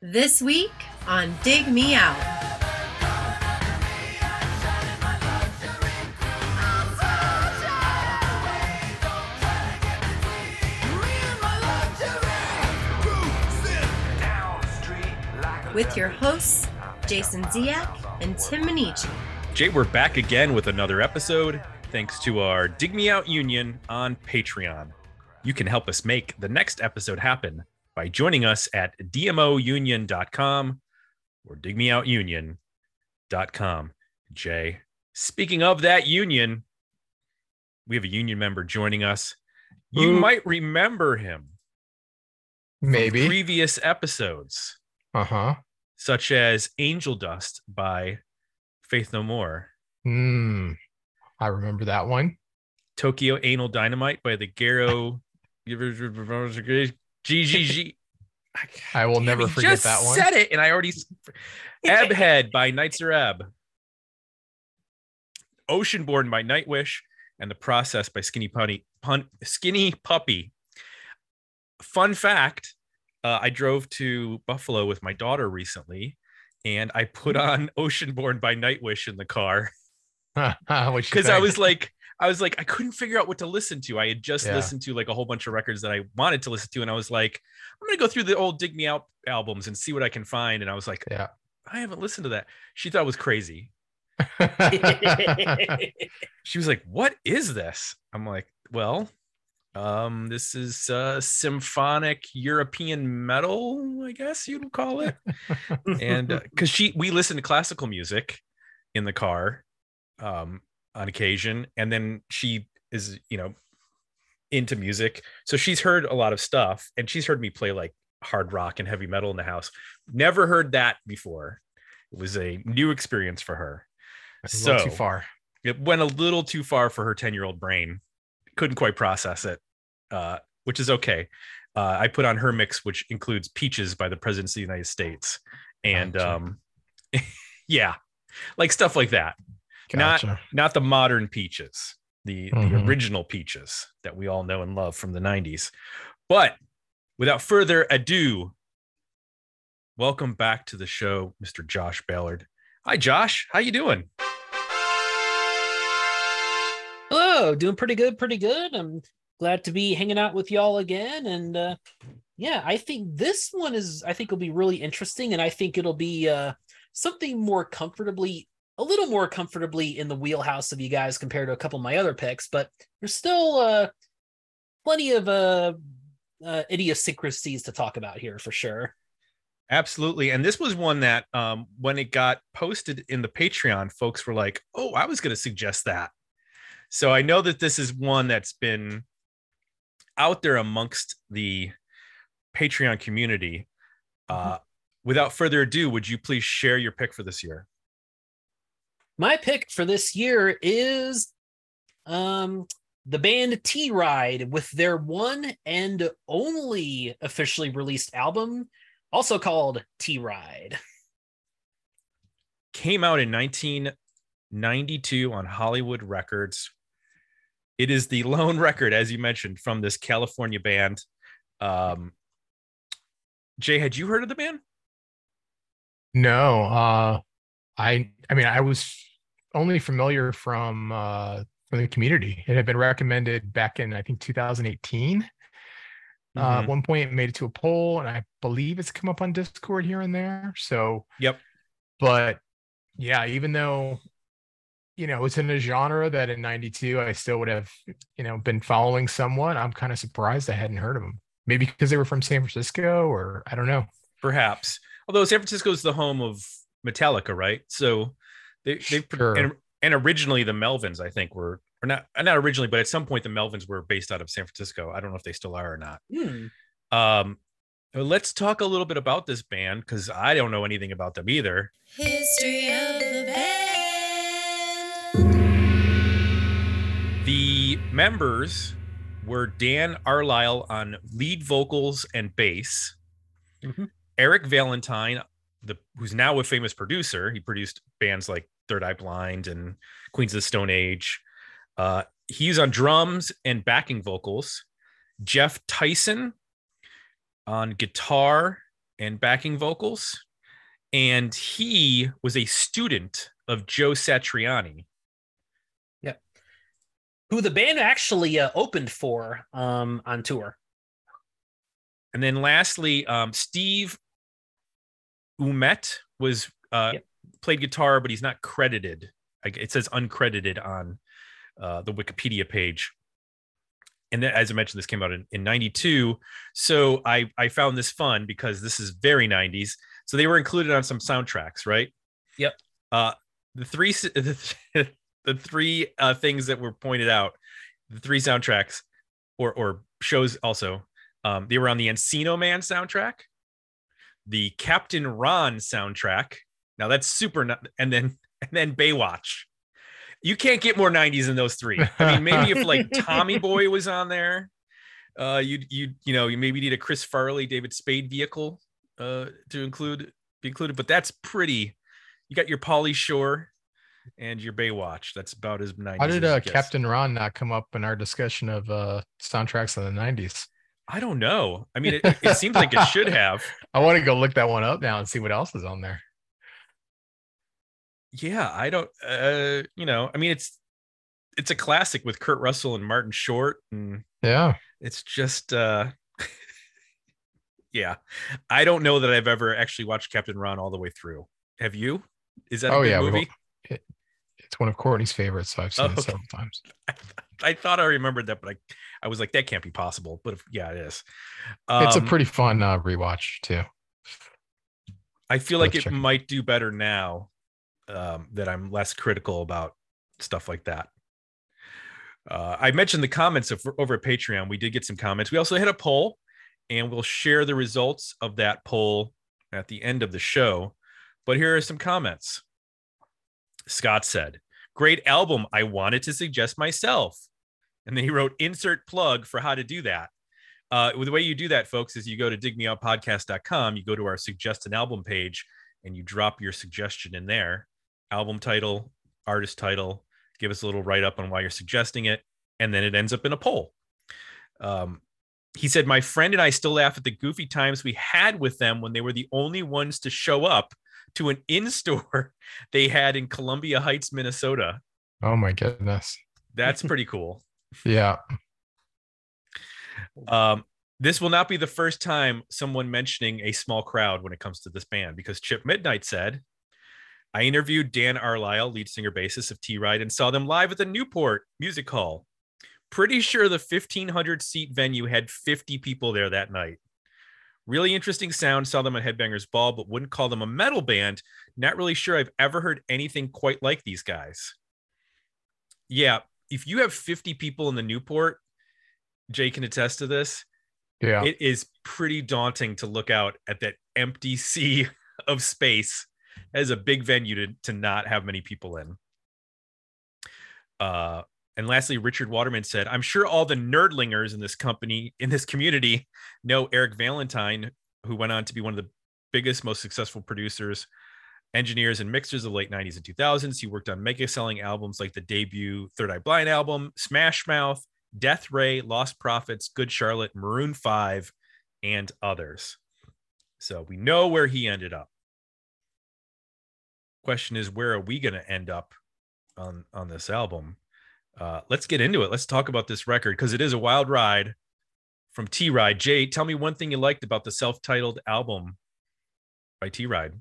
This week on Dig Me Out. With your hosts, Jason Ziak and Tim Minichi. Jay, we're back again with another episode thanks to our Dig Me Out Union on Patreon. You can help us make the next episode happen by joining us at dmounion.com or digmeoutunion.com. Jay, speaking of that union, we have a union member joining us. You Ooh. might remember him from Maybe. previous episodes, Uh huh. such as Angel Dust by Faith No More, Hmm. I remember that one. Tokyo Anal Dynamite by the Garo GGG. I will never Damn, he forget just that one. Said it, and I already. Ebbhead by Nitzer Ebb. Oceanborn by Nightwish, and The Process by Skinny Punny, Pun, Skinny Puppy. Fun fact: uh, I drove to Buffalo with my daughter recently, and I put Hmm. on Oceanborn by Nightwish in the car because I was like, I was like, I couldn't figure out what to listen to. I had just Yeah. listened to like a whole bunch of records that I wanted to listen to, and I was like, I'm gonna go through the old Dig Me Out albums and see what I can find. And I was like, yeah. I haven't listened to that. She thought it was crazy. She was like, "What is this?" I'm like, "Well, um, this is uh, symphonic European metal, I guess you'd call it." and because she, we listen to classical music in the car um, on occasion, and then she is, you know, into music, so she's heard a lot of stuff, and she's heard me play like hard rock and heavy metal in the house. Never heard that before. It was a new experience for her. A little too So- far. it went a little too far for her 10 year old brain couldn't quite process it uh, which is okay uh, i put on her mix which includes peaches by the president of the united states and um, yeah like stuff like that Gotcha. not the modern peaches the, the Mhm. original peaches that we all know and love from the 90s but without further ado welcome back to the show mr josh ballard hi josh how you doing Hello, doing pretty good, pretty good. I'm glad to be hanging out with y'all again. And uh yeah, I think this one is I think will be really interesting, and I think it'll be uh something more comfortably a little more comfortably in the wheelhouse of you guys compared to a couple of my other picks, but there's still uh plenty of uh, uh idiosyncrasies to talk about here for sure. Absolutely. And this was one that um, when it got posted in the Patreon, folks were like, oh, I was going to suggest that. So I know that this is one that's been out there amongst the Patreon community. Uh, without further ado, would you please share your pick for this year? My pick for this year is um the band T Ride with their one and only officially released album, also called T Ride. Came out in 1992 on Hollywood Records. It is the lone record, as you mentioned, from this California band. Um, Jay, had you heard of the band? No. Uh, I. I mean, I was only familiar from uh from the community. It had been recommended back in I think 2018. Uh, Mhm. at one point, it made it to a poll, and I believe it's come up on Discord here and there. So, Yep. but yeah, even though you know it's in a genre that in '92 I still would have you know been following somewhat, I'm kind of surprised I hadn't heard of them. Maybe because they were from San Francisco, or I don't know. perhaps. Although San Francisco is the home of Metallica, right? So they they Sure. and, and originally the Melvins, I think, were or not not originally, but at some point the Melvins were based out of San Francisco. I don't know if they still are or not. Hmm. Um, let's talk a little bit about this band because I don't know anything about them either. History of the band. The members were Dan Arlyle on lead vocals and bass, Mhm. Eric Valentine, the who's now a famous producer. He produced bands like Third Eye Blind and Queens of the Stone Age. Uh, he's on drums and backing vocals. Jeff Tyson on guitar and backing vocals. And he was a student of Joe Satriani. Yep. Who the band actually uh, opened for um, on tour. And then lastly, um, Steve Umet was uh, Yep. Played guitar, but he's not credited. It says uncredited on uh, the Wikipedia page. And then, as I mentioned, this came out in, in 92. So I, I found this fun because this is very 90s. So they were included on some soundtracks, right? Yep. Uh, the three the, the three uh, things that were pointed out, the three soundtracks or or shows also um, they were on the Encino Man soundtrack, the Captain Ron soundtrack. Now that's super, and then and then Baywatch. You can't get more '90s than those three. I mean, maybe if like Tommy Boy was on there, uh, you you you know you maybe need a Chris Farley, David Spade vehicle uh, to include be included, but that's pretty. You got your Pauly Shore and your Baywatch. That's about as 90s. How did uh. Captain Ron not come up in our discussion of uh, soundtracks in the 90s? I don't know. I mean, it, it seems like it should have. I want to go look that one up now and see what else is on there. Yeah, I don't. Uh, you know, I mean, it's it's a classic with Kurt Russell and Martin Short, and Yeah. it's just. uh Yeah, I don't know that I've ever actually watched Captain Ron all the way through. Have you? Is that a Oh, yeah, movie? It's one of Courtney's favorites, so I've seen Oh, it okay. several times. I thought I remembered that, but I, I was like, that can't be possible. But if, yeah, it is. it's a Um, pretty fun uh, rewatch too. I feel like Let's it check it. might do better now um, that I'm less critical about stuff like that. Uh, I mentioned the comments of, over at Patreon. We did get some comments. We also had a poll, and we'll share the results of that poll at the end of the show. But here are some comments. Scott said, Great album. I wanted to suggest myself. And then he wrote, Insert plug for how to do that. Uh, the way you do that, folks, is you go to digmeoutpodcast.com, you go to our suggest an album page, and you drop your suggestion in there album title, artist title, give us a little write up on why you're suggesting it, and then it ends up in a poll. Um, he said, My friend and I still laugh at the goofy times we had with them when they were the only ones to show up to an in store they had in Columbia Heights, Minnesota. Oh my goodness. That's pretty cool. Yeah. Um, this will not be the first time someone mentioning a small crowd when it comes to this band because Chip Midnight said, I interviewed Dan Arlisle, lead singer bassist of T Ride, and saw them live at the Newport Music Hall. Pretty sure the 1500 seat venue had 50 people there that night. Really interesting sound. Saw them at Headbangers Ball, but wouldn't call them a metal band. Not really sure I've ever heard anything quite like these guys. Yeah, if you have 50 people in the Newport, Jay can attest to this Yeah. it is pretty daunting to look out at that empty sea of space as a big venue to, to not have many people in. Uh, and lastly, Richard Waterman said, I'm sure all the nerdlingers in this company, in this community, know Eric Valentine, who went on to be one of the biggest, most successful producers, engineers, and mixers of the late 90s and 2000s. He worked on mega selling albums like the debut Third Eye Blind album, Smash Mouth, Death Ray, Lost Prophets, Good Charlotte, Maroon 5, and others. So we know where he ended up. Question is, where are we going to end up on on this album? Uh, let's get into it. Let's talk about this record because it is a wild ride from T Ride. Jay, tell me one thing you liked about the self titled album by T Ride.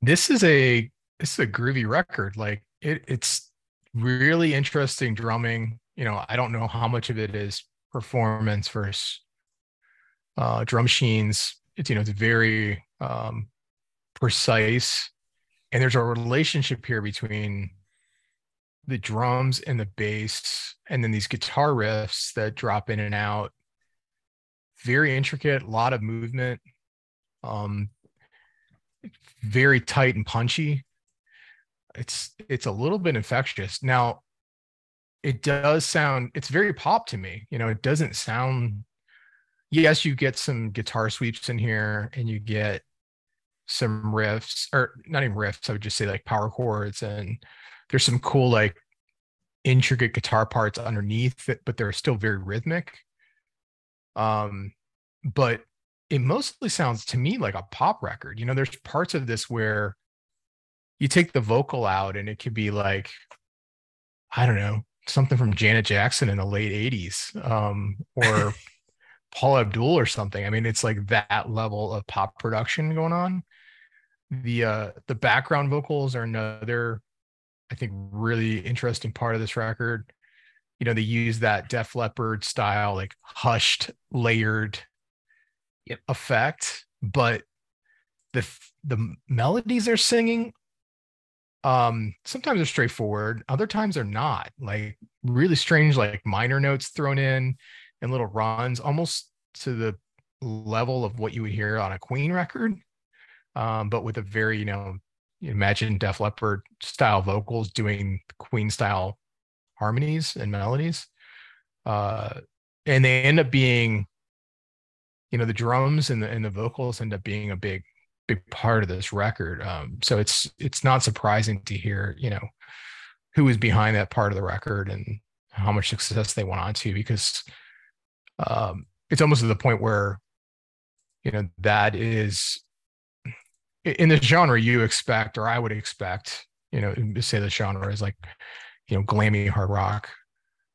this is a this is a groovy record like it it's really interesting drumming you know i don't know how much of it is performance versus uh drum machines it's you know it's very um precise and there's a relationship here between the drums and the bass and then these guitar riffs that drop in and out very intricate a lot of movement um very tight and punchy. It's it's a little bit infectious. Now, it does sound it's very pop to me. You know, it doesn't sound yes, you get some guitar sweeps in here and you get some riffs or not even riffs, I would just say like power chords and there's some cool like intricate guitar parts underneath it, but they're still very rhythmic. Um, but it mostly sounds to me like a pop record. You know, there's parts of this where you take the vocal out and it could be like, I don't know, something from Janet Jackson in the late 80s um, or Paula Abdul or something. I mean, it's like that level of pop production going on. The uh the background vocals are another, I think, really interesting part of this record. You know, they use that Def Leppard style, like hushed, layered Yep. effect, but the the melodies they're singing um sometimes they're straightforward other times they're not like really strange like minor notes thrown in and little runs almost to the level of what you would hear on a queen record um but with a very you know imagine def leppard style vocals doing queen style harmonies and melodies uh and they end up being you know the drums and the and the vocals end up being a big big part of this record. Um, so it's it's not surprising to hear, you know, who is behind that part of the record and how much success they went on to because um, it's almost to the point where, you know, that is in the genre you expect, or I would expect, you know, say the genre is like, you know, glammy hard rock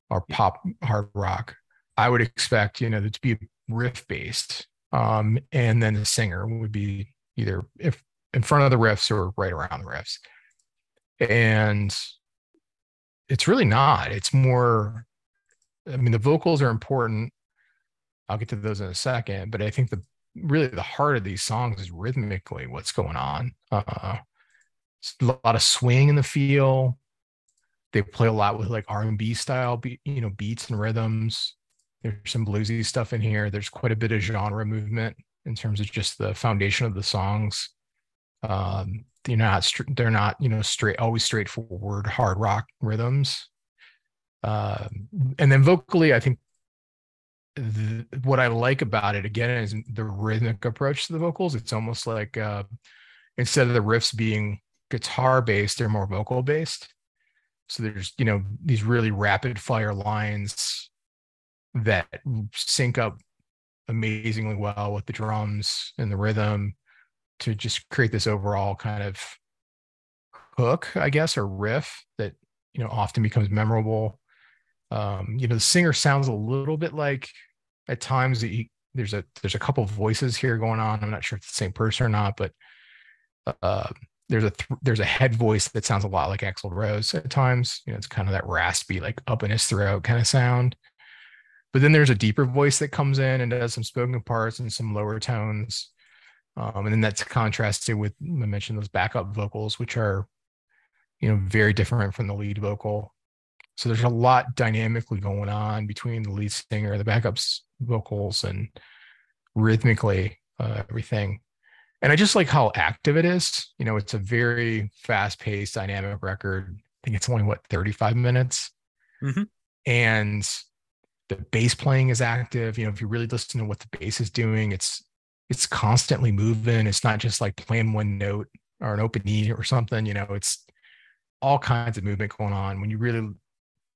or pop hard rock. I would expect, you know, to be riff based. Um, and then the singer would be either if in front of the riffs or right around the riffs. And it's really not. It's more, I mean, the vocals are important. I'll get to those in a second, but I think the really the heart of these songs is rhythmically what's going on. Uh, a lot of swing in the feel. They play a lot with like R&B style, be, you know, beats and rhythms. There's some bluesy stuff in here. There's quite a bit of genre movement in terms of just the foundation of the songs. Um, they're not they're not you know straight always straightforward hard rock rhythms. Uh, and then vocally, I think what I like about it again is the rhythmic approach to the vocals. It's almost like uh, instead of the riffs being guitar based, they're more vocal based. So there's you know these really rapid fire lines that sync up amazingly well with the drums and the rhythm to just create this overall kind of hook, I guess, or riff that you know often becomes memorable. Um, you know, the singer sounds a little bit like at times he, there's a there's a couple voices here going on. I'm not sure if it's the same person or not, but uh, there's a th- there's a head voice that sounds a lot like Axl Rose at times. You know, it's kind of that raspy, like up in his throat kind of sound. But then there's a deeper voice that comes in and does some spoken parts and some lower tones. Um, and then that's contrasted with I mentioned those backup vocals, which are, you know, very different from the lead vocal. So there's a lot dynamically going on between the lead singer, the backups vocals, and rhythmically uh, everything. And I just like how active it is. You know, it's a very fast-paced, dynamic record. I think it's only what 35 minutes, mm-hmm. and the bass playing is active. You know, if you really listen to what the bass is doing, it's it's constantly moving. It's not just like playing one note or an open E or something. You know, it's all kinds of movement going on. When you really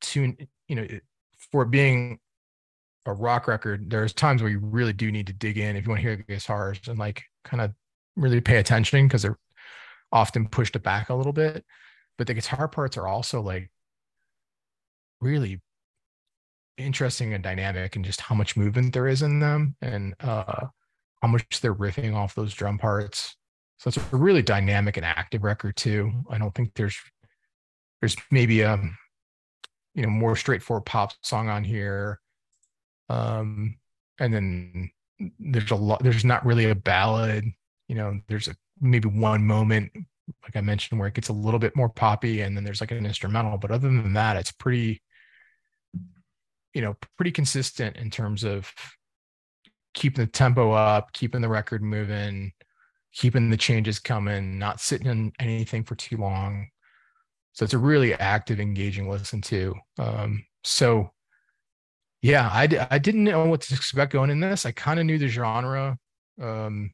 tune, you know, for being a rock record, there's times where you really do need to dig in if you want to hear the guitars and like kind of really pay attention because they're often pushed back a little bit. But the guitar parts are also like really interesting and dynamic and just how much movement there is in them and uh, how much they're riffing off those drum parts. So it's a really dynamic and active record too. I don't think there's there's maybe a you know more straightforward pop song on here. Um and then there's a lot there's not really a ballad. You know, there's a maybe one moment like I mentioned where it gets a little bit more poppy and then there's like an instrumental, but other than that it's pretty you know, pretty consistent in terms of keeping the tempo up, keeping the record moving, keeping the changes coming, not sitting in anything for too long. So it's a really active, engaging listen to. Um, so yeah, I, I didn't know what to expect going in this. I kind of knew the genre um,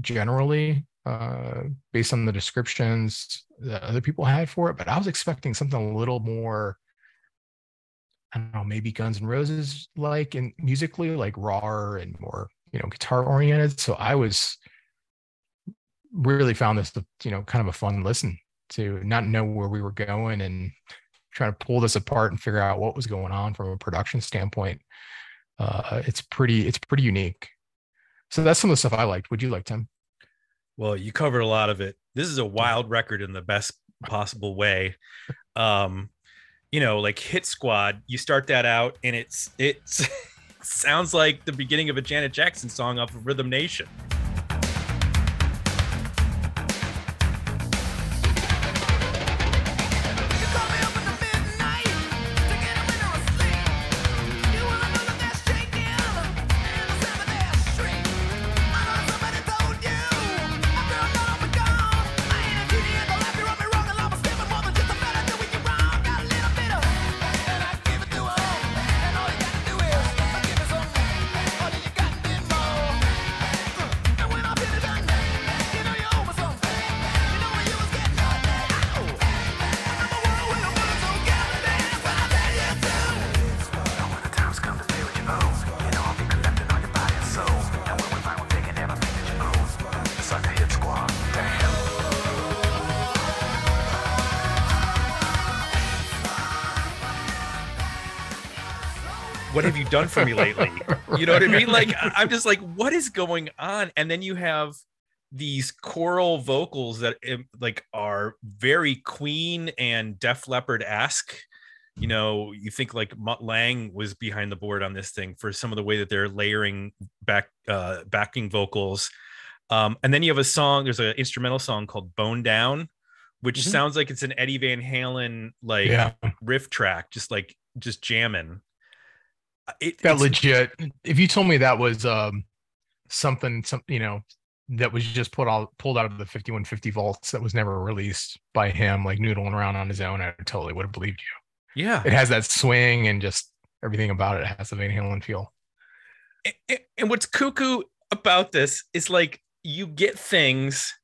generally uh, based on the descriptions that other people had for it, but I was expecting something a little more I don't know, maybe Guns N' Roses like and musically like raw and more you know guitar oriented. So I was really found this you know kind of a fun listen to not know where we were going and trying to pull this apart and figure out what was going on from a production standpoint. Uh, it's pretty it's pretty unique. So that's some of the stuff I liked. Would you like Tim? Well, you covered a lot of it. This is a wild record in the best possible way. Um, you know, like Hit Squad, you start that out and it's it's it sounds like the beginning of a Janet Jackson song off of Rhythm Nation. Done for me lately? You know what I mean? Like I'm just like, what is going on? And then you have these choral vocals that eh, like are very Queen and Def Leppard esque. You know, you think like Mutt Lange was behind the board on this thing for some of the way that they're layering back uh, backing vocals. Um, and then you have a song. There's an instrumental song called "Bone Down," which mm-hmm. sounds like it's an Eddie Van Halen like yeah. riff track, just like just jamming it, that legit. If you told me that was um, something, some you know, that was just put all pulled out of the 5150 vaults that was never released by him, like noodling around on his own, I totally would have believed you. Yeah, it has that swing and just everything about it has the Van Halen feel. And, and what's cuckoo about this is like you get things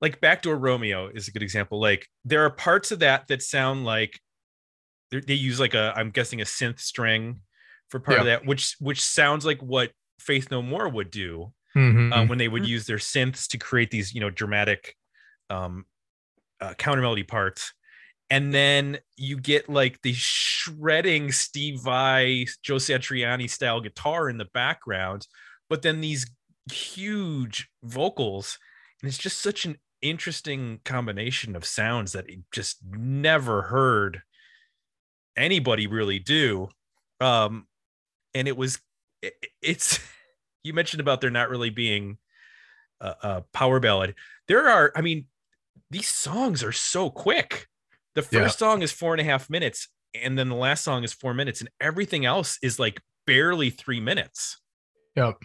like backdoor romeo is a good example like there are parts of that that sound like they use like a i'm guessing a synth string for part yeah. of that, which which sounds like what Faith No More would do mm-hmm. um, when they would mm-hmm. use their synths to create these you know dramatic um, uh, counter melody parts. And then you get like the shredding Steve Vai, Joe Satriani style guitar in the background, but then these huge vocals. And it's just such an interesting combination of sounds that it just never heard anybody really do. Um, and it was it, it's you mentioned about there not really being a, a, power ballad. There are i mean these songs are so quick. The first yeah. song is four and a half minutes and then the last song is four minutes and everything else is like barely three minutes. Yep.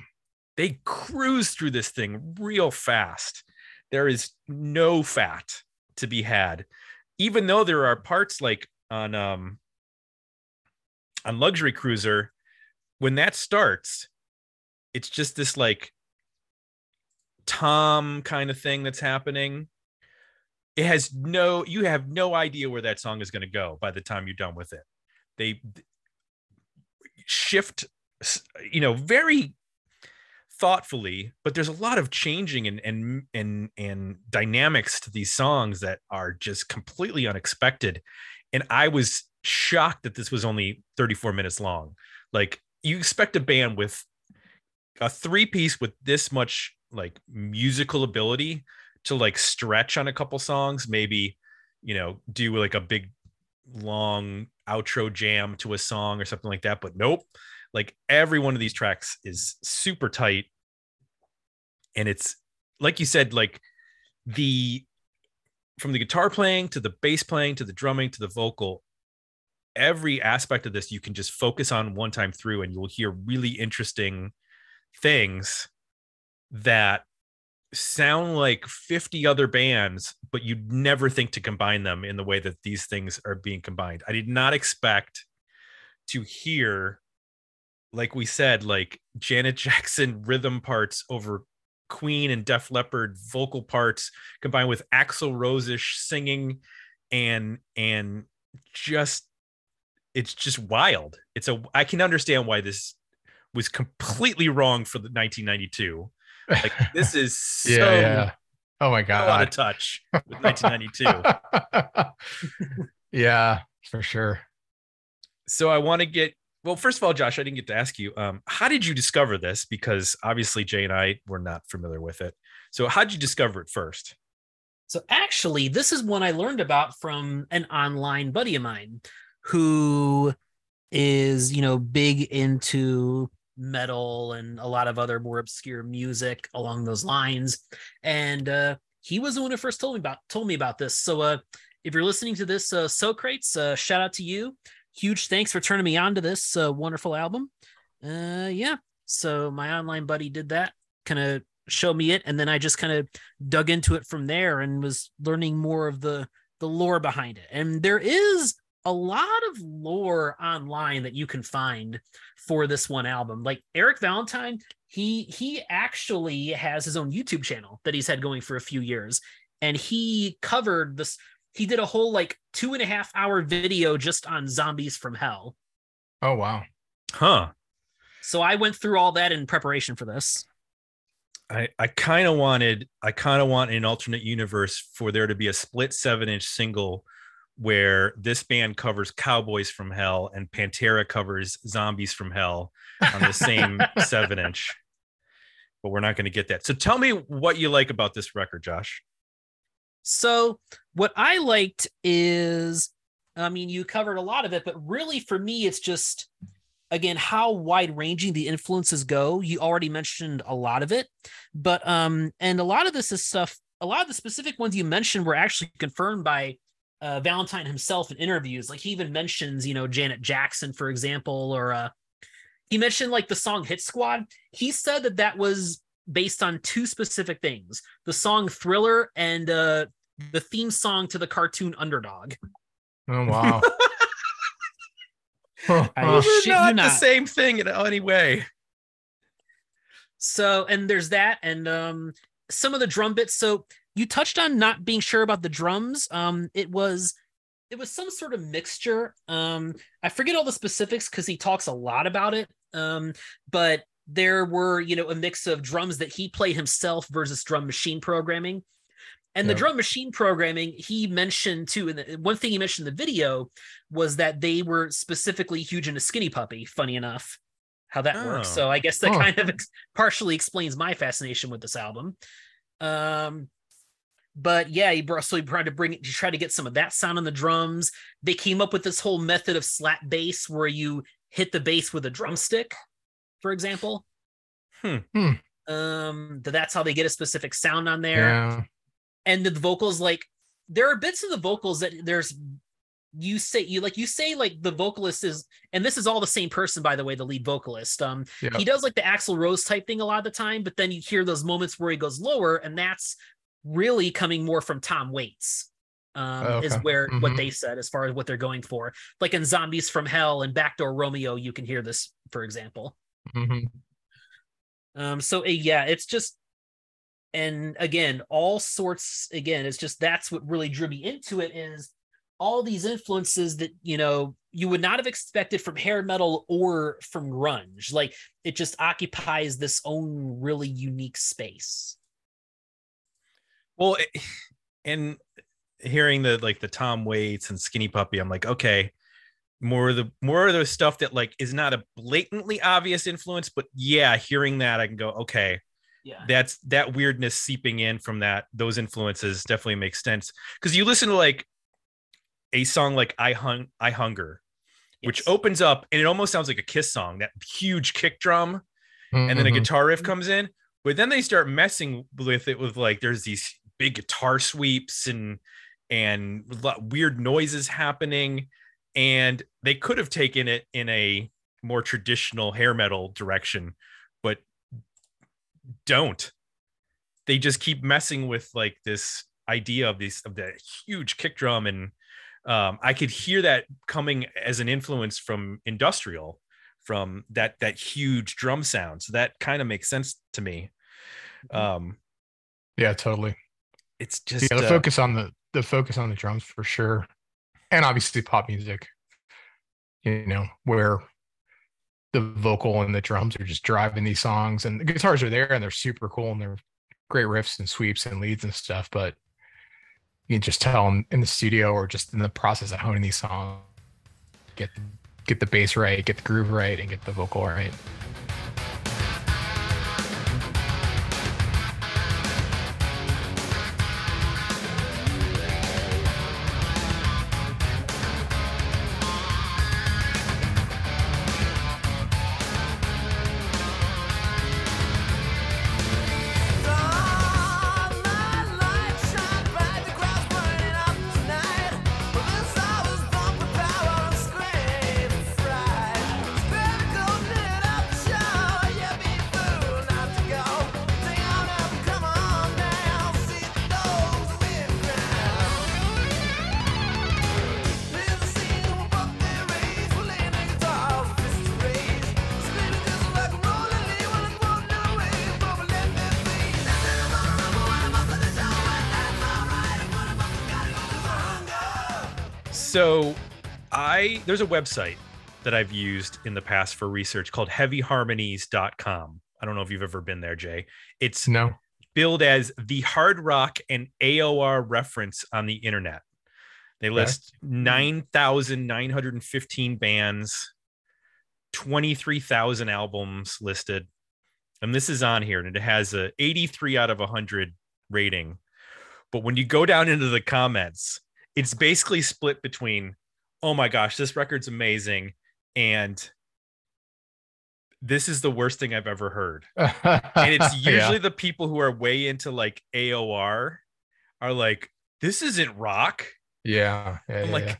They cruise through this thing real fast. There is no fat to be had. Even though there are parts like on um on luxury cruiser when that starts, it's just this like tom kind of thing that's happening. It has no, you have no idea where that song is going to go by the time you're done with it. They shift, you know, very thoughtfully, but there's a lot of changing and and and and dynamics to these songs that are just completely unexpected. And I was shocked that this was only 34 minutes long. Like you expect a band with a three piece with this much like musical ability to like stretch on a couple songs, maybe, you know, do like a big long outro jam to a song or something like that. But nope, like every one of these tracks is super tight. And it's like you said, like the from the guitar playing to the bass playing to the drumming to the vocal, every aspect of this you can just focus on one time through and you'll hear really interesting things that sound like 50 other bands but you'd never think to combine them in the way that these things are being combined. I did not expect to hear like we said like janet jackson rhythm parts over queen and def leppard vocal parts combined with axl rose-ish singing and and just it's just wild. It's a I can understand why this was completely wrong for the 1992. Like this is so yeah, yeah. Oh my so out of touch with 1992. yeah, for sure. so I want to get well. First of all, Josh, I didn't get to ask you. Um, how did you discover this? Because obviously Jay and I were not familiar with it. So how did you discover it first? So actually, this is one I learned about from an online buddy of mine who is, you know, big into metal and a lot of other more obscure music along those lines. And uh, he was the one who first told me about told me about this. So uh, if you're listening to this, uh, Socrates, uh, shout out to you. Huge thanks for turning me on to this uh, wonderful album. Uh, yeah. So my online buddy did that, kind of show me it, and then I just kind of dug into it from there and was learning more of the the lore behind it. And there is a lot of lore online that you can find for this one album. Like Eric Valentine, he he actually has his own YouTube channel that he's had going for a few years, and he covered this. He did a whole like two and a half hour video just on zombies from hell. Oh wow. Huh. So I went through all that in preparation for this. I, I kind of wanted I kind of want an alternate universe for there to be a split seven inch single where this band covers Cowboys from Hell and Pantera covers Zombies from Hell on the same seven inch. But we're not going to get that. So tell me what you like about this record, Josh. So what I liked is, I mean, you covered a lot of it, but really for me, it's just again how wide ranging the influences go. You already mentioned a lot of it, but um, and a lot of this is stuff. A lot of the specific ones you mentioned were actually confirmed by uh, Valentine himself in interviews. Like he even mentions, you know, Janet Jackson, for example, or uh, he mentioned like the song Hit Squad. He said that that was based on two specific things the song Thriller and uh, the theme song to the cartoon Underdog. Oh wow. I Those shit are you not, not. the same thing in any way. So, and there's that, and um, some of the drum bits. So you touched on not being sure about the drums. Um, it was it was some sort of mixture. Um, I forget all the specifics because he talks a lot about it. Um, but there were you know a mix of drums that he played himself versus drum machine programming. And the drum machine programming, he mentioned too. And one thing he mentioned in the video was that they were specifically huge into Skinny Puppy. Funny enough, how that works. Oh. So I guess that Huh. kind of ex- partially explains my fascination with this album. Um, but yeah, he brought so he tried to bring it to try to get some of that sound on the drums. They came up with this whole method of slap bass where you hit the bass with a drumstick, for example. Hmm. Hmm. Um, that's how they get a specific sound on there yeah. and the vocals like there are bits of the vocals that there's you say you like you say like the vocalist is and this is all the same person by the way the lead vocalist um Yeah. he does like the axl rose type thing a lot of the time but then you hear those moments where he goes lower and that's really coming more from tom waits um Oh, is where what Mhm. they said as far as what they're going for like in zombies from hell and backdoor romeo you can hear this for example Mhm. um, so uh, yeah, it's just, and again, all sorts. Again, it's just that's what really drew me into it is all these influences that you know you would not have expected from hair metal or from grunge. Like it just occupies this own really unique space. Well, it- and hearing the like the Tom Waits and Skinny Puppy, I'm like, okay, more of the more of the stuff that like is not a blatantly obvious influence, but yeah, hearing that, I can go, okay, Yeah. that's that weirdness seeping in from that those influences definitely makes sense because you listen to like a song like I hung I hunger, which Yes. opens up and it almost sounds like a Kiss song, that huge kick drum and then a Mhm. guitar riff comes in but then they start messing with it with like there's these big guitar sweeps and and weird noises happening. And they could have taken it in a more traditional hair metal direction but don't. They just keep messing with like this idea of these of the huge kick drum. And um, i could hear that coming as an influence from industrial from that that huge drum sound. So that kind of makes sense to me. Um Yeah, totally. It's just yeah, the uh, focus on the the focus on the drums for sure, and obviously pop music. You know where the vocal and the drums are just driving these songs, and the guitars are there and they're super cool and they're great riffs and sweeps and leads and stuff. But you can just tell in, in the studio or just in the process of honing these songs, get get the bass right, get the groove right, and get the vocal right. So, I there's a website that I've used in the past for research called heavyharmonies.com. I don't know if you've ever been there, Jay. It's No. billed as the hard rock and AOR reference on the internet. They list 9,915 bands, 23,000 albums listed. And this is on here and it has a 83 out of 100 rating. But when you go down into the comments, it's basically split between, oh my gosh, this record's amazing. And this is the worst thing I've ever heard and it's Yeah. usually the people who are way into like AOR are like, this isn't rock. yeah, yeah, yeah, like,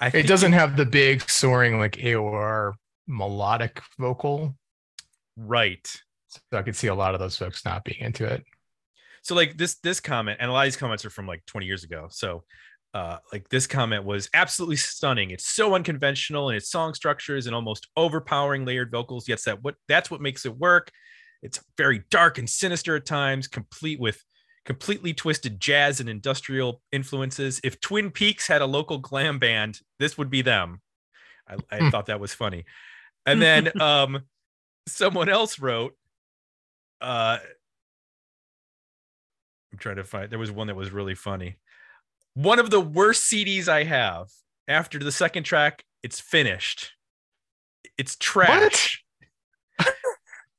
yeah. It doesn't have the big soaring like AOR melodic vocal. right. So I could see a lot of those folks not being into it. So like this this comment, and a lot of these comments are from like 20 years ago. So uh like this comment was absolutely stunning. It's so unconventional in its song structures and almost overpowering layered vocals. Yet that what that's what makes it work. It's very dark and sinister at times, complete with completely twisted jazz and industrial influences. If Twin Peaks had a local glam band, this would be them. I, I Hmm. thought that was funny. And then um someone else wrote uh I'm trying to find there was one that was really funny. One of the worst CDs I have. After the second track, it's finished. It's trash.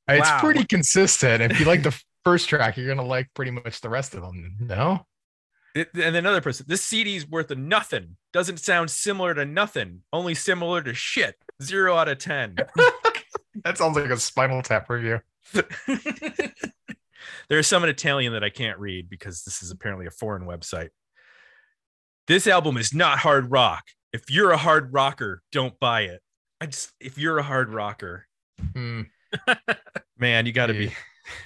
It's Wow. pretty consistent. If you like the first track, you're gonna like pretty much the rest of them. No, It- and another person, this CD is worth a nothing. Doesn't sound similar to nothing, only similar to shit. Zero out of 10. that sounds like a Spinal Tap review. There's some in Italian that I can't read because this is apparently a foreign website. This album is not hard rock. If you're a hard rocker, don't buy it. I just, if you're a hard rocker, Hmm. man, you got to be.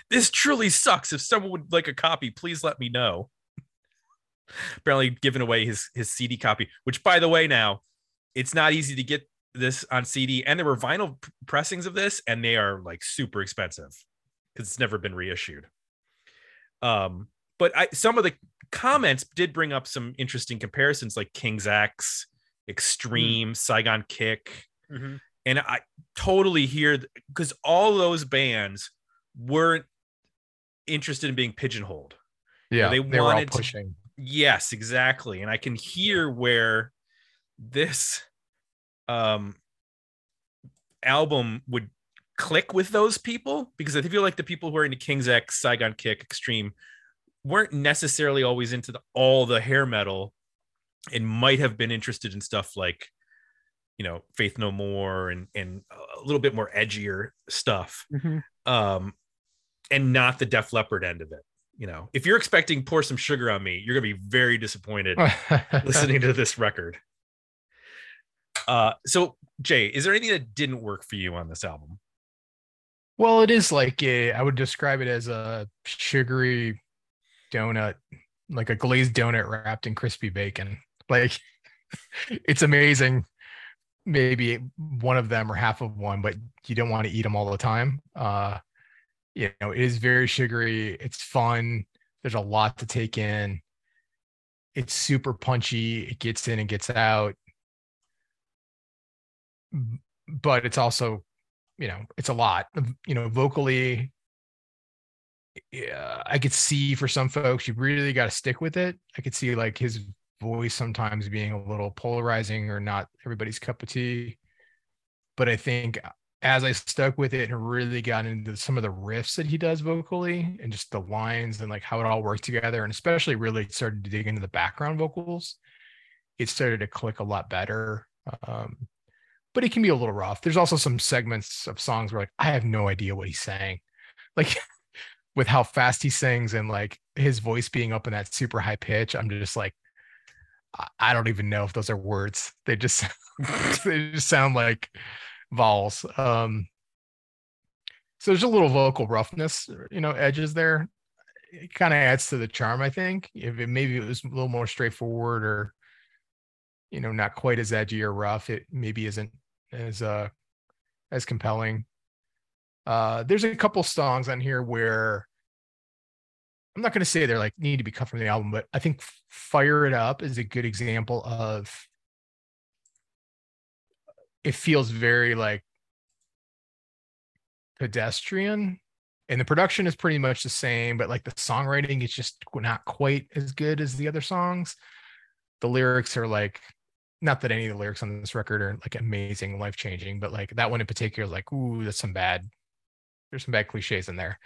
This truly sucks. If someone would like a copy, please let me know. Apparently, giving away his his CD copy, which by the way, now it's not easy to get this on CD, and there were vinyl pressings of this, and they are like super expensive because it's never been reissued. Um, but I some of the comments did bring up some interesting comparisons, like King's X, Extreme, Saigon Kick, Mhm. and I totally hear because all those bands weren't interested in being pigeonholed. Yeah, they they, were all wanted to- pushing. Yes, exactly. And I can hear where this um album would click with those people because I feel like the people who are into King's X, Saigon Kick, Extreme weren't necessarily always into the, all the hair metal and might have been interested in stuff like you know Faith No More and and a little bit more edgier stuff um and not the Def Leppard end of it. You know, if you're expecting pour some sugar on me, you're gonna be very disappointed listening to this record. Uh, so Jay, is there anything that didn't work for you on this album? Well, it is like a, I would describe it as a sugary donut, like a glazed donut wrapped in crispy bacon. Like it's amazing. Maybe one of them or half of one, but you don't want to eat them all the time. Uh, you know, it is very sugary. It's fun. There's a lot to take in. It's super punchy. It gets in and gets out. but it's also, you know, it's a lot. You know, vocally, yeah, I could see for some folks, you really got to stick with it. I could see like his voice sometimes being a little polarizing or not everybody's cup of tea. But I think as I stuck with it and really got into some of the riffs that he does vocally and just the lines and like how it all worked together, and especially really started to dig into the background vocals, it started to click a lot better. Um, but it can be a little rough. There's also some segments of songs where like I have no idea what he's saying. Like with how fast he sings and like his voice being up in that super high pitch, I'm just like, I don't even know if those are words. They just they just sound like vowels. Um, so there's a little vocal roughness, you know, edges there. It kind of adds to the charm, I think. If it maybe it was a little more straightforward or you know, not quite as edgy or rough, it maybe isn't as uh as compelling. Uh there's a couple songs on here where I'm not going to say they're like need to be cut from the album, but I think Fire It Up is a good example of it feels very like pedestrian and the production is pretty much the same, but like the songwriting is just not quite as good as the other songs. The lyrics are like not that any of the lyrics on this record are like amazing, life changing, but like that one in particular like, ooh, that's some bad, there's some bad cliches in there.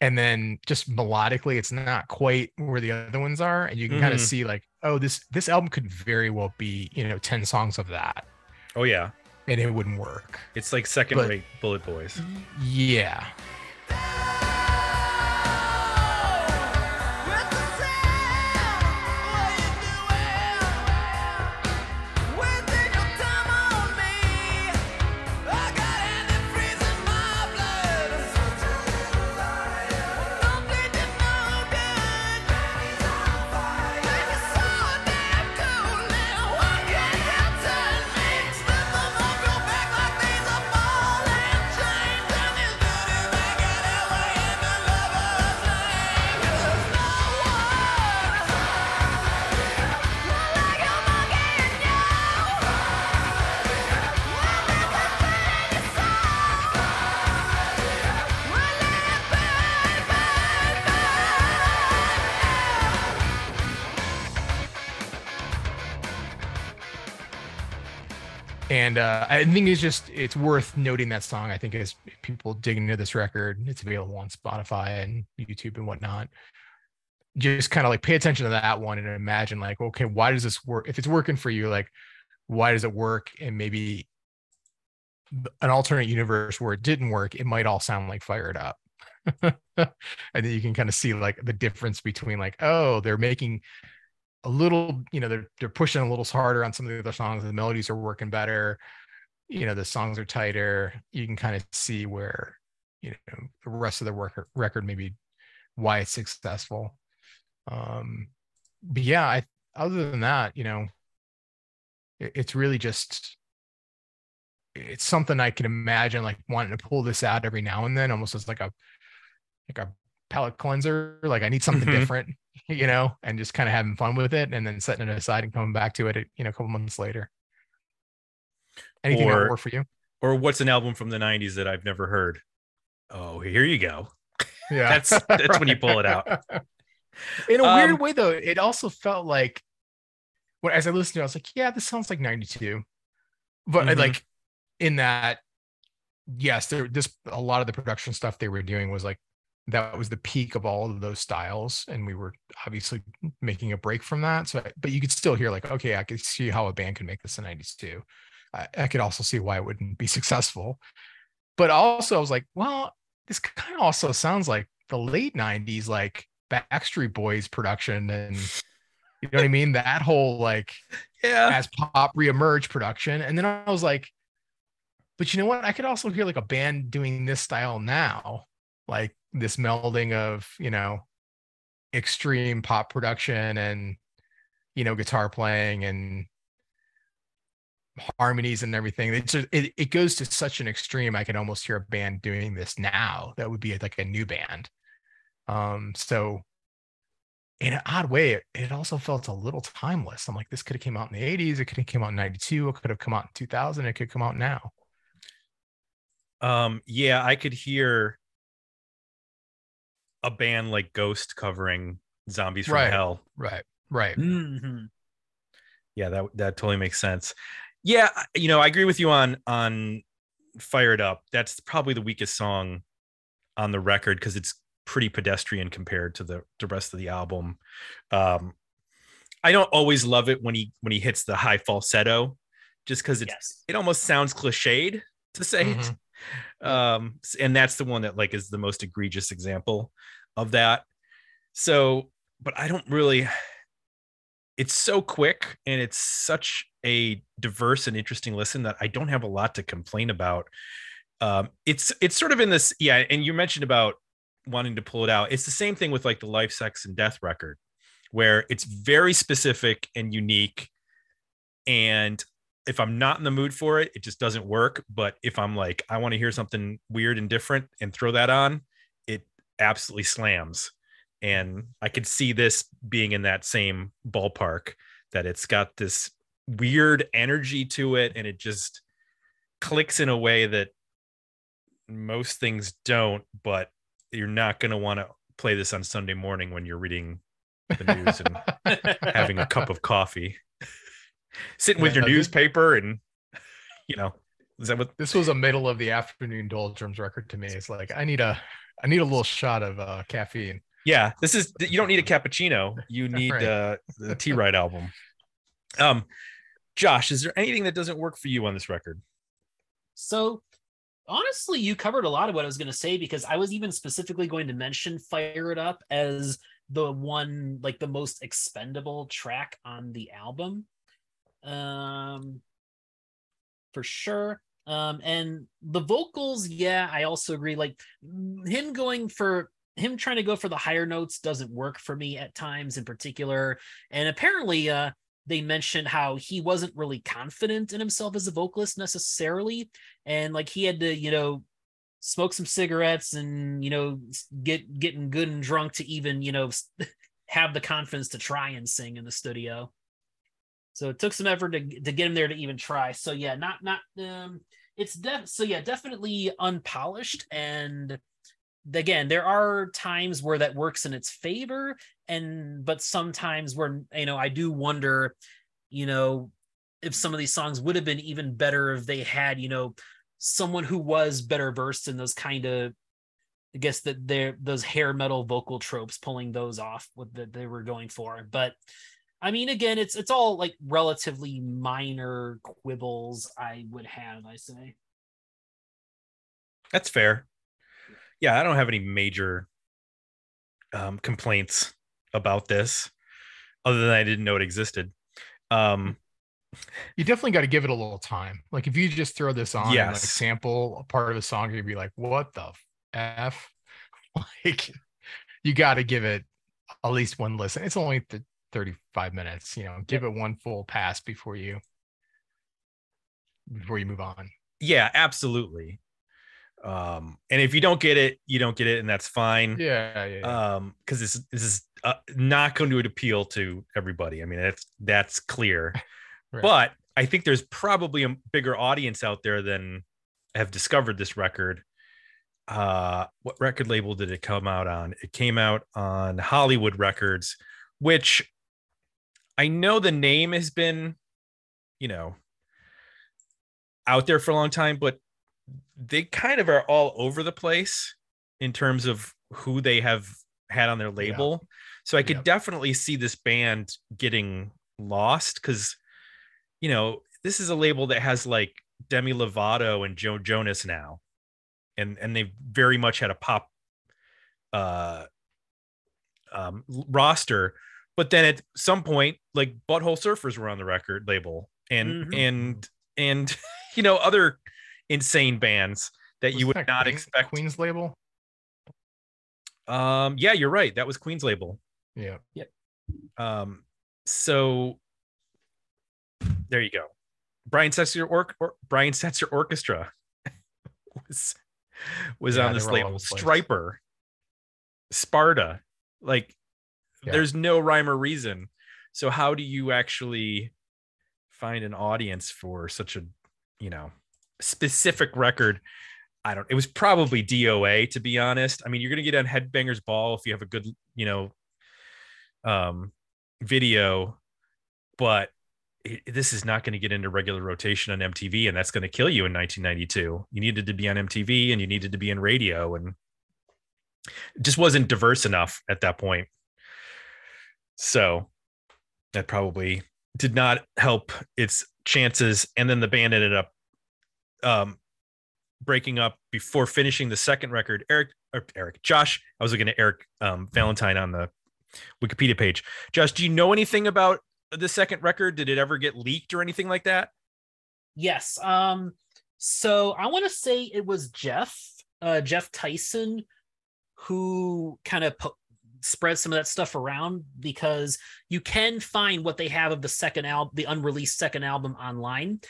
And then just melodically it's not quite where the other ones are and you can mm-hmm. kind of see like oh this this album could very well be you know 10 songs of that. Oh yeah. And it wouldn't work. It's like second rate bullet boys. yeah and uh, I think it's just it's worth noting that song. I think as people dig into this record, it's available on Spotify and YouTube and whatnot. Just kind of like pay attention to that one and imagine like, okay, why does this work? If it's working for you, like, why does it work? And maybe an alternate universe where it didn't work, it might all sound like fired Up. and then you can kind of see like the difference between like, oh, they're making a little, you know, they're they're pushing a little harder on some of the other songs. The melodies are working better. You know, the songs are tighter. You can kind of see where, you know, the rest of the work, record maybe why it's successful. Um, but yeah, I other than that, you know, it, it's really just it's something I can imagine like wanting to pull this out every now and then, almost as like a like a palate cleanser. Like I need something mm-hmm. different, you know, and just kind of having fun with it and then setting it aside and coming back to it, you know, a couple months later. Anything or, that work for you? Or what's an album from the 90s that I've never heard? Oh, here you go. Yeah. that's that's right. when you pull it out. In a um, weird way, though, it also felt like when as I listened to it, I was like, yeah, this sounds like 92. But mm-hmm. like in that, yes, there this a lot of the production stuff they were doing was like that was the peak of all of those styles and we were obviously making a break from that so but you could still hear like okay i could see how a band could make this in 92 I, I could also see why it wouldn't be successful. But also i was like well this kind of also sounds like the late 90s like backstreet boys production and you know what i mean? That whole like yeah. as pop reemerge production and then i was like but you know what? I could also hear like a band doing this style now like this melding of you know extreme pop production and you know guitar playing and harmonies and everything. It just it, it goes to such an extreme i could almost hear a band doing this now that would be like a new band. Um so in an odd way it, it also felt a little timeless. I'm like this could have came out in the 80s it could have came out in 92 it could have come out in 2000 it could come out now. Um, yeah, I could hear a band like Ghost covering Zombies from Right. Hell. Right. Right. Mhm. Yeah, that that totally makes sense. Yeah, you know, I agree with you on on Fire It Up. That's probably the weakest song on the record because it's pretty pedestrian compared to the the rest of the album. Um I don't always love it when he when he hits the high falsetto, just because it's Yes. it almost sounds cliched to say Mhm. it. Um, and that's the one that like is the most egregious example of that. So, but I don't really. It's so quick and it's such a diverse and interesting listen that I don't have a lot to complain about. Um, it's it's sort of in this, yeah. And you mentioned about wanting to pull it out. It's the same thing with like the Life, Sex, and Death record, where it's very specific and unique. And if I'm not in the mood for it, it just doesn't work. But if I'm like, I want to hear something weird and different and throw that on, it absolutely slams. And I could see this being in that same ballpark that it's got this weird energy to it and it just clicks in a way that most things don't. But you're not going to want to play this on Sunday morning when you're reading the news and having a cup of coffee, sitting with Yeah, your this- newspaper, and you know, is that what? This was a middle of the afternoon doldrums record to me. It's like I need a I need a little shot of uh, caffeine. Yeah, this is. You don't need a cappuccino. You need Right. uh, the T Ride album. Um, Josh, is there anything that doesn't work for you on this record? So honestly, you covered a lot of what I was going to say because I was even specifically going to mention Fire It Up as the one, like the most expendable track on the album. Um, for sure. Um, and the vocals, yeah, I also agree. Like him going for him trying to go for the higher notes doesn't work for me at times in particular. And apparently, uh, they mentioned how he wasn't really confident in himself as a vocalist necessarily and like he had to you know smoke some cigarettes and you know get getting good and drunk to even you know have the confidence to try and sing in the studio so it took some effort to, to get him there to even try. So yeah not not um it's def so yeah definitely unpolished. And again there are times where that works in its favor. And but sometimes where you know i do wonder you know if some of these songs would have been even better if they had you know someone who was better versed in those kind of i guess that they're those hair metal vocal tropes pulling those off what that they were going for. But i mean again it's it's all like relatively minor quibbles i would have i say That's fair. Yeah, I don't have any major um, complaints about this, other than I didn't know it existed. Um, You definitely got to give it a little time. Like if you just throw this on and like sample a part of a song, you'd be like, "What the f?" Like you got to give it at least one listen. It's only th- 35 minutes. You know, give it one full pass before you before you move on. yeah, absolutely. Um, and if you don't get it, you don't get it, and that's fine. Yeah, yeah. yeah. um because this this is uh, not going to appeal to everybody i mean that's that's clear Right. but i think there's probably a bigger audience out there than have discovered this record uh what record label did it come out on it came out on hollywood records which i know the name has been you know out there for a long time but they kind of are all over the place in terms of who they have had on their label. So I could Yep. definitely see this band getting lost because, you know, this is a label that has like Demi Lovato and Joe Jonas now, and and they've very much had a pop uh um roster. But then at some point, like Butthole Surfers were on the record label, and Mhm. and and you know other insane bands that you Wasn't would that not Queen- expect. Queen's label. Um, yeah, you're right. That was Queen's label. Yeah. Yeah. Um, so there you go. Brian Setzer or, or Brian Setzer Orchestra was was Yeah, on this label. over the place. Stryper, Sparta, like There's no rhyme or reason. So how do you actually find an audience for such a you know specific record? I don't. It was probably DOA to be honest. I mean, you're gonna get on Headbangers Ball if you have a good, you know, um, video, but this is not going to get into regular rotation on MTV, and that's going to kill you in 1992. You needed to be on MTV, and you needed to be in radio, and just wasn't diverse enough at that point. So that probably did not help its chances. And then the band ended up um, breaking up before finishing the second record. Eric, Eric, Josh, I was looking at Eric um, Valentine on the Wikipedia page. Josh, do you know anything about the second record? Did it ever get leaked or anything like that? Yes. Um. So I want to say it was Jeff, uh, Jeff Tyson, who kind of po- spread some of that stuff around because you can find what they have of the second album, the unreleased second album online.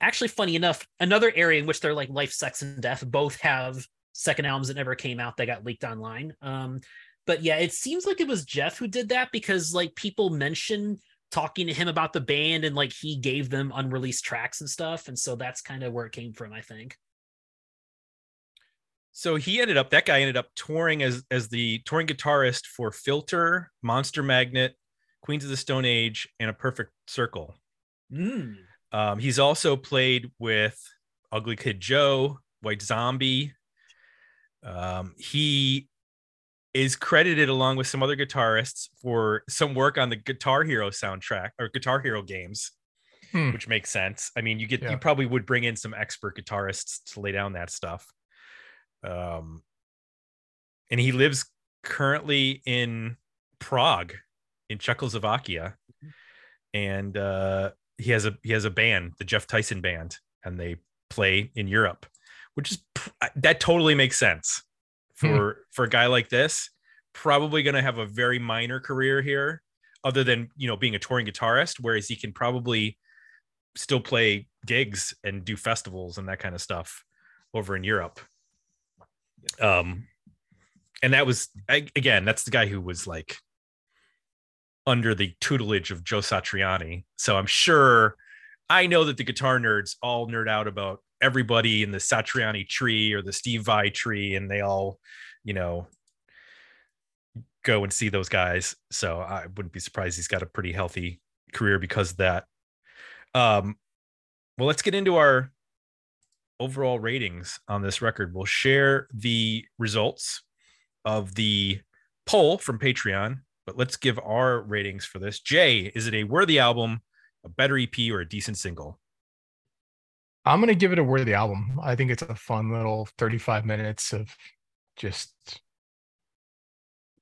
Actually funny enough another area in which they're like life sex and death both have second albums that never came out that got leaked online. Um but yeah it seems like it was jeff who did that because like people mention talking to him about the band and like he gave them unreleased tracks and stuff. And so that's kind of where it came from i think so he ended up that guy ended up touring as as the touring guitarist for filter monster magnet queens of the stone age and a perfect circle mm. Um, he's also played with Ugly Kid Joe, White Zombie. Um, he is credited along with some other guitarists for some work on the Guitar Hero soundtrack or Guitar Hero games, Hmm. which makes sense. I mean, you get Yeah. you probably would bring in some expert guitarists to lay down that stuff. Um, and he lives currently in Prague, in Czechoslovakia, and uh, he has a he has a band, the Jeff Tyson band, and they play in Europe, which is that totally makes sense for for a guy like this. Probably going to have a very minor career here, other than you know being a touring guitarist, whereas he can probably still play gigs and do festivals and that kind of stuff over in Europe. Um, and that was again, that's the guy who was like under the tutelage of Joe Satriani. So I'm sure I know that the guitar nerds all nerd out about everybody in the Satriani tree or the Steve Vai tree, and they all, you know, go and see those guys. So I wouldn't be surprised he's got a pretty healthy career because of that. Um, well, let's get into our overall ratings on this record. We'll share the results of the poll from Patreon, but let's give our ratings for this. Jay, is it a worthy album, a better EP, or a decent single? I'm gonna give it a worthy album. I think it's a fun little 35 minutes of just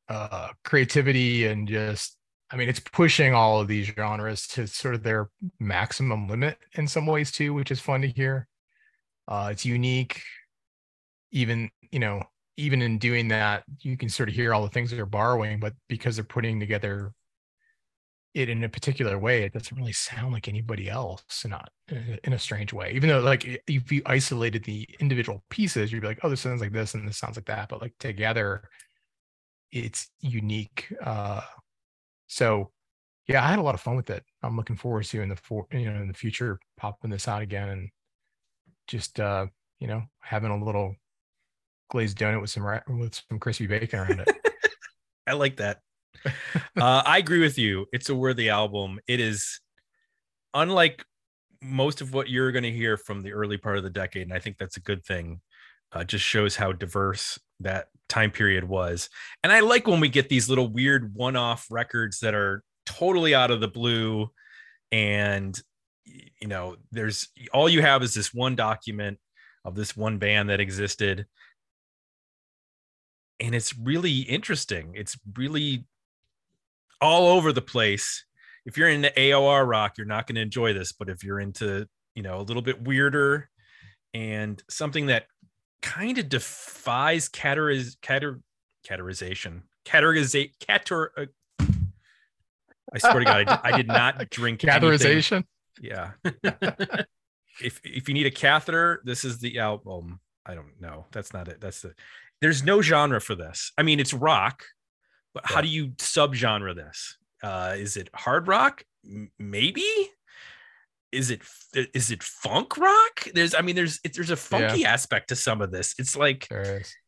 uh creativity and just I mean it's pushing all of these genres to sort of their maximum limit in some ways too, which is fun to hear. Uh it's unique. Even, you know, even in doing that, you can sort of hear all the things that they're borrowing, but because they're putting together it in a particular way, it doesn't really sound like anybody else, not in a, strange way. Even though, like, if you isolated the individual pieces, you'd be like, "Oh, this sounds like this, and this sounds like that." But like together, it's unique. Uh, so, yeah, I had a lot of fun with it. I'm looking forward to in the for you know in the future popping this out again and just uh, you know having a little glazed donut with some with some crispy bacon around it. I like that. uh, I agree with you. It's a worthy album. It is unlike most of what you're going to hear from the early part of the decade, and I think that's a good thing. Uh, just shows how diverse that time period was. And I like when we get these little weird one-off records that are totally out of the blue, and you know, there's all you have is this one document of this one band that existed and it's really interesting. It's really all over the place. If you're into AOR rock, you're not going to enjoy this, but if you're into, you know, a little bit weirder and something that kind of defies categoriz- cater- categorization, categoriza- cater- uh, I swear to God, I did, I did not drink anything. Yeah. if if you need a catheter, this is the album. I don't know. That's not it. That's the. There's no genre for this. I mean, it's rock, but how do you subgenre this? Uh, is it hard rock? M- maybe. is it is it funk rock? There's I mean there's there's a funky aspect to some of this. It's like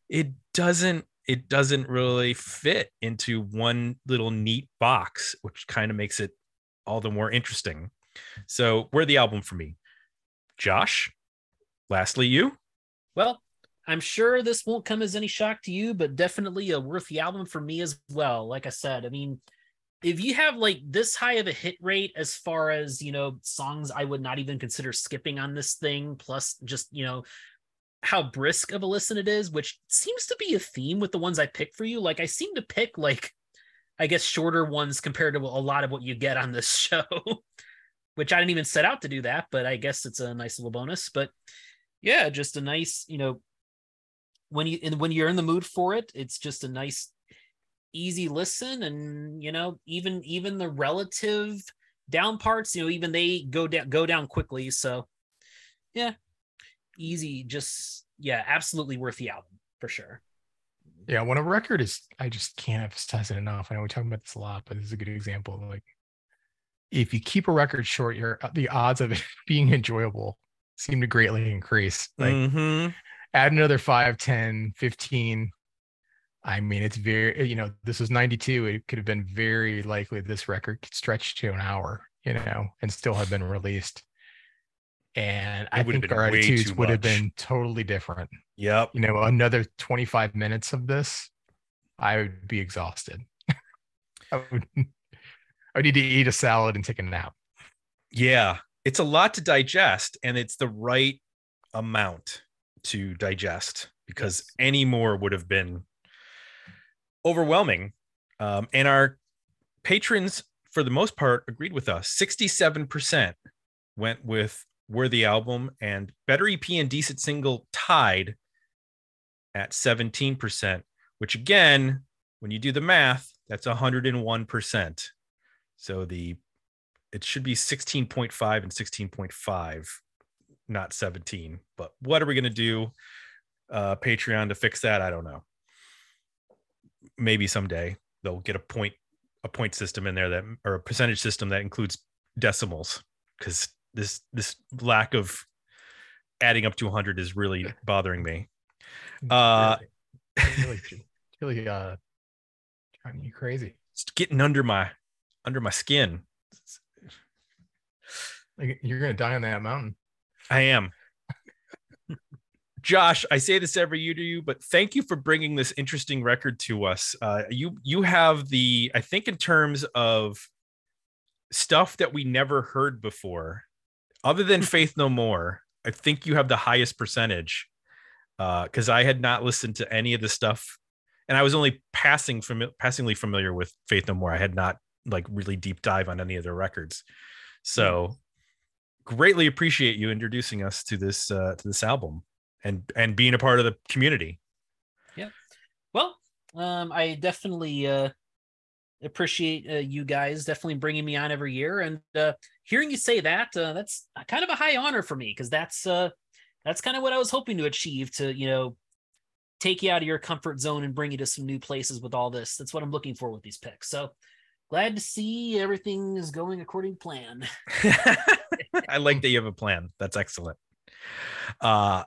it doesn't it doesn't really fit into one little neat box, which kind of makes it all the more interesting. So where the album for me. Josh, lastly, you. Well, I'm sure this won't come as any shock to you, but definitely a worthy album for me as well. Like I said, I mean, if you have like this high of a hit rate as far as you know songs i would not even consider skipping on this thing plus just you know how brisk of a listen it is which seems to be a theme with the ones i pick for you like i seem to pick like i guess shorter ones compared to a lot of what you get on this show which i didn't even set out to do that but i guess it's a nice little bonus but yeah just a nice you know when you and when you're in the mood for it it's just a nice easy listen and you know even even the relative down parts you know even they go down go down quickly so yeah easy just yeah absolutely worth the album for sure Yeah, when a record is, I just can't emphasize it enough. I know we talk about this a lot, but this is a good example. Like, if you keep a record short, your the odds of it being enjoyable seem to greatly increase. Like, Mhm. add another 5, 10, 15. I mean, it's very, you know, this was 92. It could have been very likely this record could stretch to an hour, you know, and still have been released. And I would think our attitudes would have been totally different. Yep. You know, another 25 minutes of this, I would be exhausted. I would, I need to eat a salad and take a nap. Yeah. It's a lot to digest, and it's the right amount to digest because any more would have been overwhelming. Um, and our patrons, for the most part, agreed with us. 67% went with Worthy Album, and Better EP and Decent Single tied at 17%, which again, when you do the math, that's 101%. So the it should be 16.5 and 16.5, not 17. But what are we going to do, uh, Patreon, to fix that? I don't know. Maybe someday they'll get a point a point system in there that or a percentage system that includes decimals because this this lack of adding up to 100 is really bothering me. Uh, really, really, uh, driving you crazy. It's getting under my under my skin. Like you're gonna die on that mountain. I am. Josh, I say this every year to you, but thank you for bringing this interesting record to us. Uh, you you have the I think in terms of stuff that we never heard before, other than Faith No More. I think you have the highest percentage because I had not listened to any of the stuff, and I was only passing fami- passingly familiar with Faith No More. I had not like really deep dive on any of their records, so greatly appreciate you introducing us to this uh, to this album and and being a part of the community. Yeah. Well um i definitely uh appreciate uh, you guys definitely bringing me on every year. And uh hearing you say that uh, that's kind of a high honor for me because that's uh that's kind of what i was hoping to achieve to you know take you out of your comfort zone and bring you to some new places with all this. That's what i'm looking for with these picks. So glad to see everything is going according to plan I like that you have a plan. That's excellent. Uh,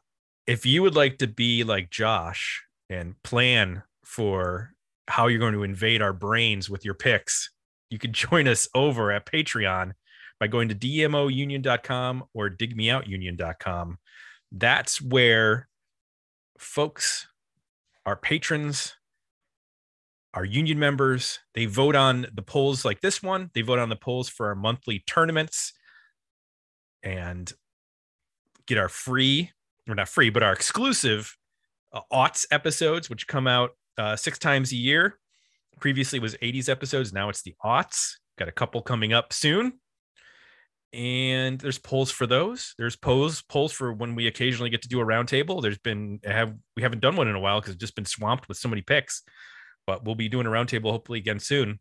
if you would like to be like Josh and plan for how you're going to invade our brains with your picks, you can join us over at Patreon by going to dmounion.com or digmeoutunion.com. That's where folks, our patrons, our union members, they vote on the polls like this one. They vote on the polls for our monthly tournaments and get our free, or not free, but our exclusive uh, aughts episodes, which come out uh, six times a year. Previously was 80s episodes. Now it's the aughts. Got a couple coming up soon. And there's polls for those. There's polls polls for when we occasionally get to do a roundtable. There's been have we haven't done one in a while because it's just been swamped with so many picks, but we'll be doing a roundtable hopefully again soon.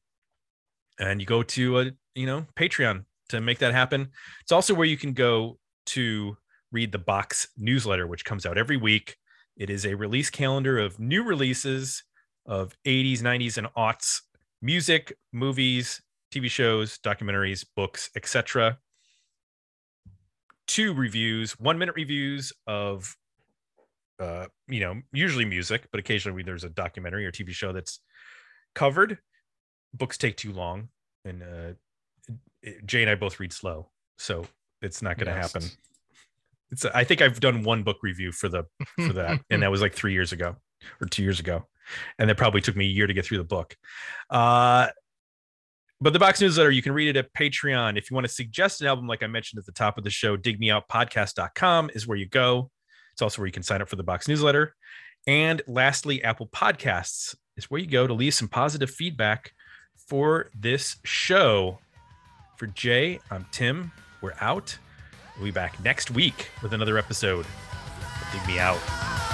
And you go to a you know Patreon to make that happen. It's also where you can go to read the box newsletter, which comes out every week. It is a release calendar of new releases of 80s, 90s, and aughts music, movies, TV shows, documentaries, books, etc. two reviews, one minute reviews of, uh, you know, usually music, but occasionally there's a documentary or TV show that's covered. Books take too long, and uh, Jay and I both read slow, so it's not going to Yes. happen. It's I think I've done one book review for the for that, and that was like three years ago or two years ago, and that probably took me a year to get through the book. Uh, but the box newsletter, you can read it at Patreon. If you want to suggest an album, like I mentioned at the top of the show, digmeoutpodcast.com is where you go. It's also where you can sign up for the box newsletter. And lastly, Apple Podcasts is where you go to leave some positive feedback for this show. For Jay, I'm Tim. We're out. We'll be back next week with another episode. Dig Me Out.